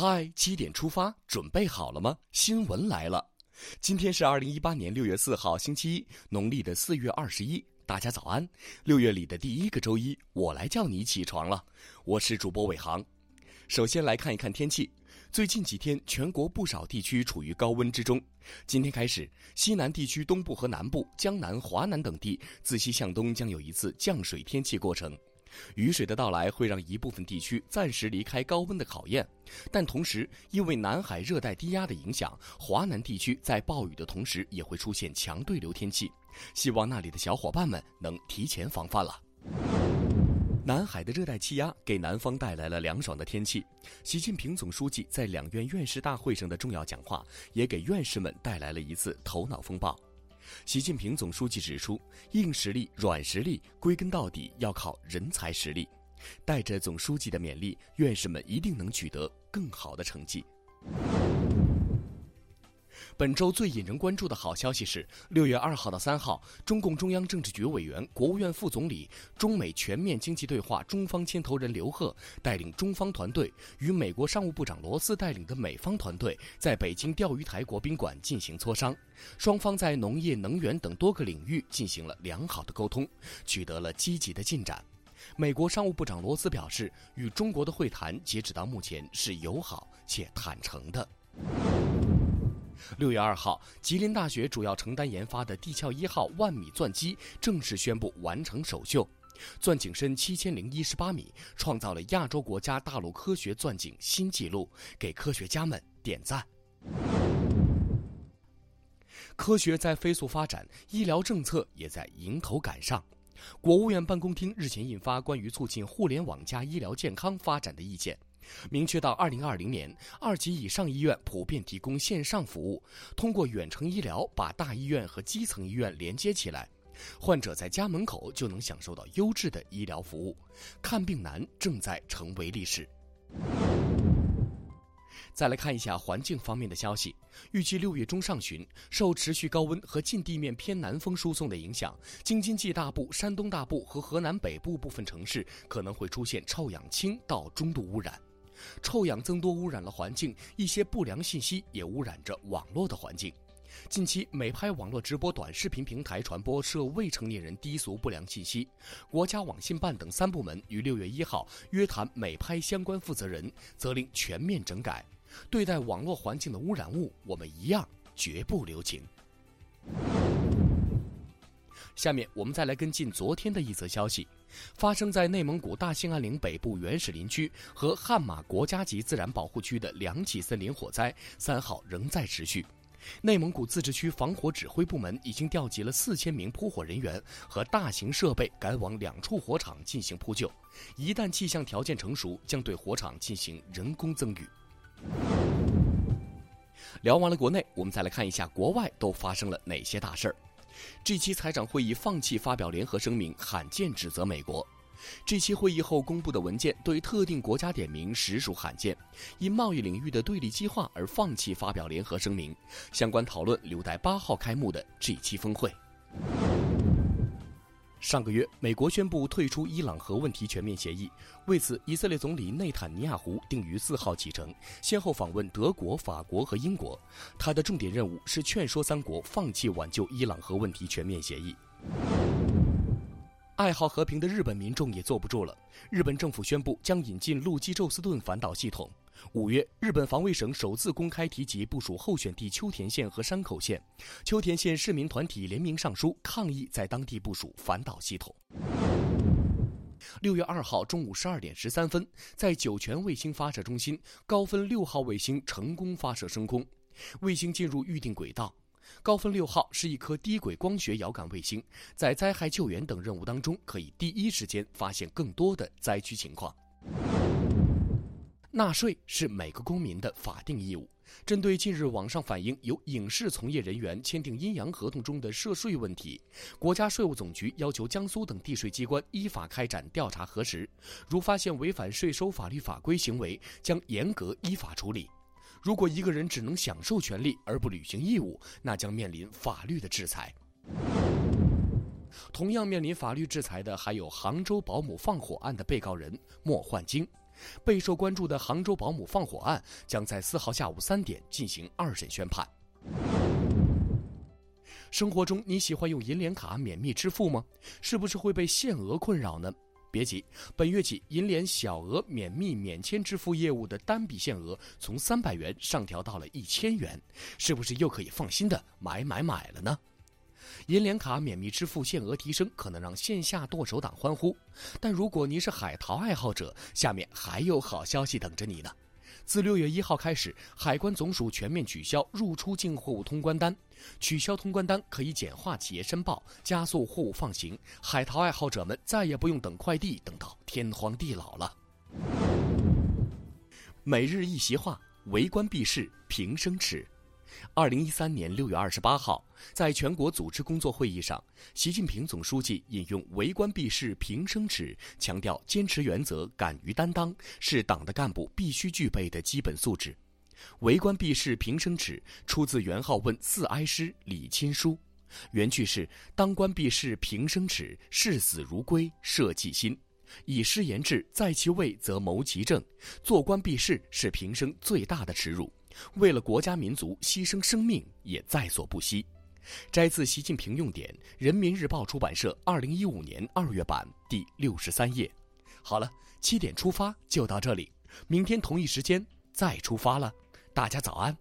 嗨，七点出发，准备好了吗？新闻来了，今天是二零一八年六月四号，星期一，农历的四月二十一。大家早安，六月里的第一个周一，我来叫你起床了。我是主播伟航。首先来看一看天气，最近几天全国不少地区处于高温之中。今天开始，西南地区东部和南部、江南、华南等地自西向东将有一次降水天气过程。雨水的到来会让一部分地区暂时离开高温的考验，但同时因为南海热带低压的影响，华南地区在暴雨的同时也会出现强对流天气，希望那里的小伙伴们能提前防范了。南海的热带气压给南方带来了凉爽的天气，习近平总书记在两院院士大会上的重要讲话也给院士们带来了一次头脑风暴。习近平总书记指出，硬实力、软实力归根到底要靠人才实力。带着总书记的勉励，院士们一定能取得更好的成绩。本周最引人关注的好消息是，六月二号到三号，中共中央政治局委员、国务院副总理、中美全面经济对话中方牵头人刘鹤带领中方团队与美国商务部长罗斯带领的美方团队在北京钓鱼台国宾馆进行磋商，双方在农业、能源等多个领域进行了良好的沟通，取得了积极的进展。美国商务部长罗斯表示，与中国的会谈截止到目前是友好且坦诚的。六月二号，吉林大学主要承担研发的地壳一号万米钻机正式宣布完成首秀，钻井深七千零一十八米，创造了亚洲国家大陆科学钻井新纪录，给科学家们点赞。科学在飞速发展，医疗政策也在迎头赶上。国务院办公厅日前印发关于促进互联网加医疗健康发展的意见。明确到二零二零年，二级以上医院普遍提供线上服务，通过远程医疗把大医院和基层医院连接起来，患者在家门口就能享受到优质的医疗服务，看病难正在成为历史。再来看一下环境方面的消息，预计六月中上旬，受持续高温和近地面偏南风输送的影响，京津冀大部、山东大部和河南北部部分城市可能会出现臭氧轻到中度污染。臭氧增多污染了环境，一些不良信息也污染着网络的环境。近期，美拍网络直播短视频平台传播涉未成年人低俗不良信息，国家网信办等三部门于六月一号约谈美拍相关负责人，责令全面整改。对待网络环境的污染物，我们一样绝不留情。下面我们再来跟进昨天的一则消息，发生在内蒙古大兴安岭北部原始林区和汉马国家级自然保护区的两起森林火灾，三号仍在持续。内蒙古自治区防火指挥部门已经调集了四千名扑火人员和大型设备赶往两处火场进行扑救，一旦气象条件成熟，将对火场进行人工增雨。聊完了国内，我们再来看一下国外都发生了哪些大事儿。这期财长会议放弃发表联合声明，罕见指责美国。这期会议后公布的文件对特定国家点名实属罕见，因贸易领域的对立激化而放弃发表联合声明。相关讨论留待八号开幕的 G 七峰会。上个月，美国宣布退出伊朗核问题全面协议。为此，以色列总理内塔尼亚胡定于四号启程，先后访问德国、法国和英国。他的重点任务是劝说三国放弃挽救伊朗核问题全面协议。爱好和平的日本民众也坐不住了，日本政府宣布将引进陆基宙斯盾反导系统。五月，日本防卫省首次公开提及部署候选地秋田县和山口县，秋田县市民团体联名上书抗议在当地部署反导系统。六月二号中午十二点十三分，在酒泉卫星发射中心，高分六号卫星成功发射升空，卫星进入预定轨道。高分六号是一颗低轨光学遥感卫星，在灾害救援等任务当中，可以第一时间发现更多的灾区情况。纳税是每个公民的法定义务。针对近日网上反映有影视从业人员签订阴阳合同中的涉税问题，国家税务总局要求江苏等地税机关依法开展调查核实，如发现违反税收法律法规行为，将严格依法处理。如果一个人只能享受权利而不履行义务，那将面临法律的制裁。同样面临法律制裁的还有杭州保姆放火案的被告人莫焕晶。备受关注的杭州保姆放火案将在四号下午三点进行二审宣判。生活中你喜欢用银联卡免密支付吗？是不是会被限额困扰呢？别急，本月起银联小额免密免签支付业务的单笔限额从三百元上调到了一千元，是不是又可以放心的买买买了呢？银联卡免密支付限额提升，可能让线下剁手党欢呼，但如果您是海淘爱好者，下面还有好消息等着你呢。自六月一号开始，海关总署全面取消入出境货物通关单，取消通关单可以简化企业申报，加速货物放行。海淘爱好者们再也不用等快递等到天荒地老了。每日一席话：为官避世，平生耻。二零一三年六月二十八号，在全国组织工作会议上，习近平总书记引用“为官避世平生耻”，强调坚持原则、敢于担当是党的干部必须具备的基本素质。“为官避世平生耻”出自元好问四哀诗李亲书，原句是“当官避世平生耻，视死如归社稷心”。以失言志，在其位则谋其政。做官避世是平生最大的耻辱。为了国家民族牺牲生命也在所不惜。摘自习近平用典，《人民日报》出版社二零一五年二月版第六十三页。好了，七点出发就到这里，明天同一时间再出发了。大家早安。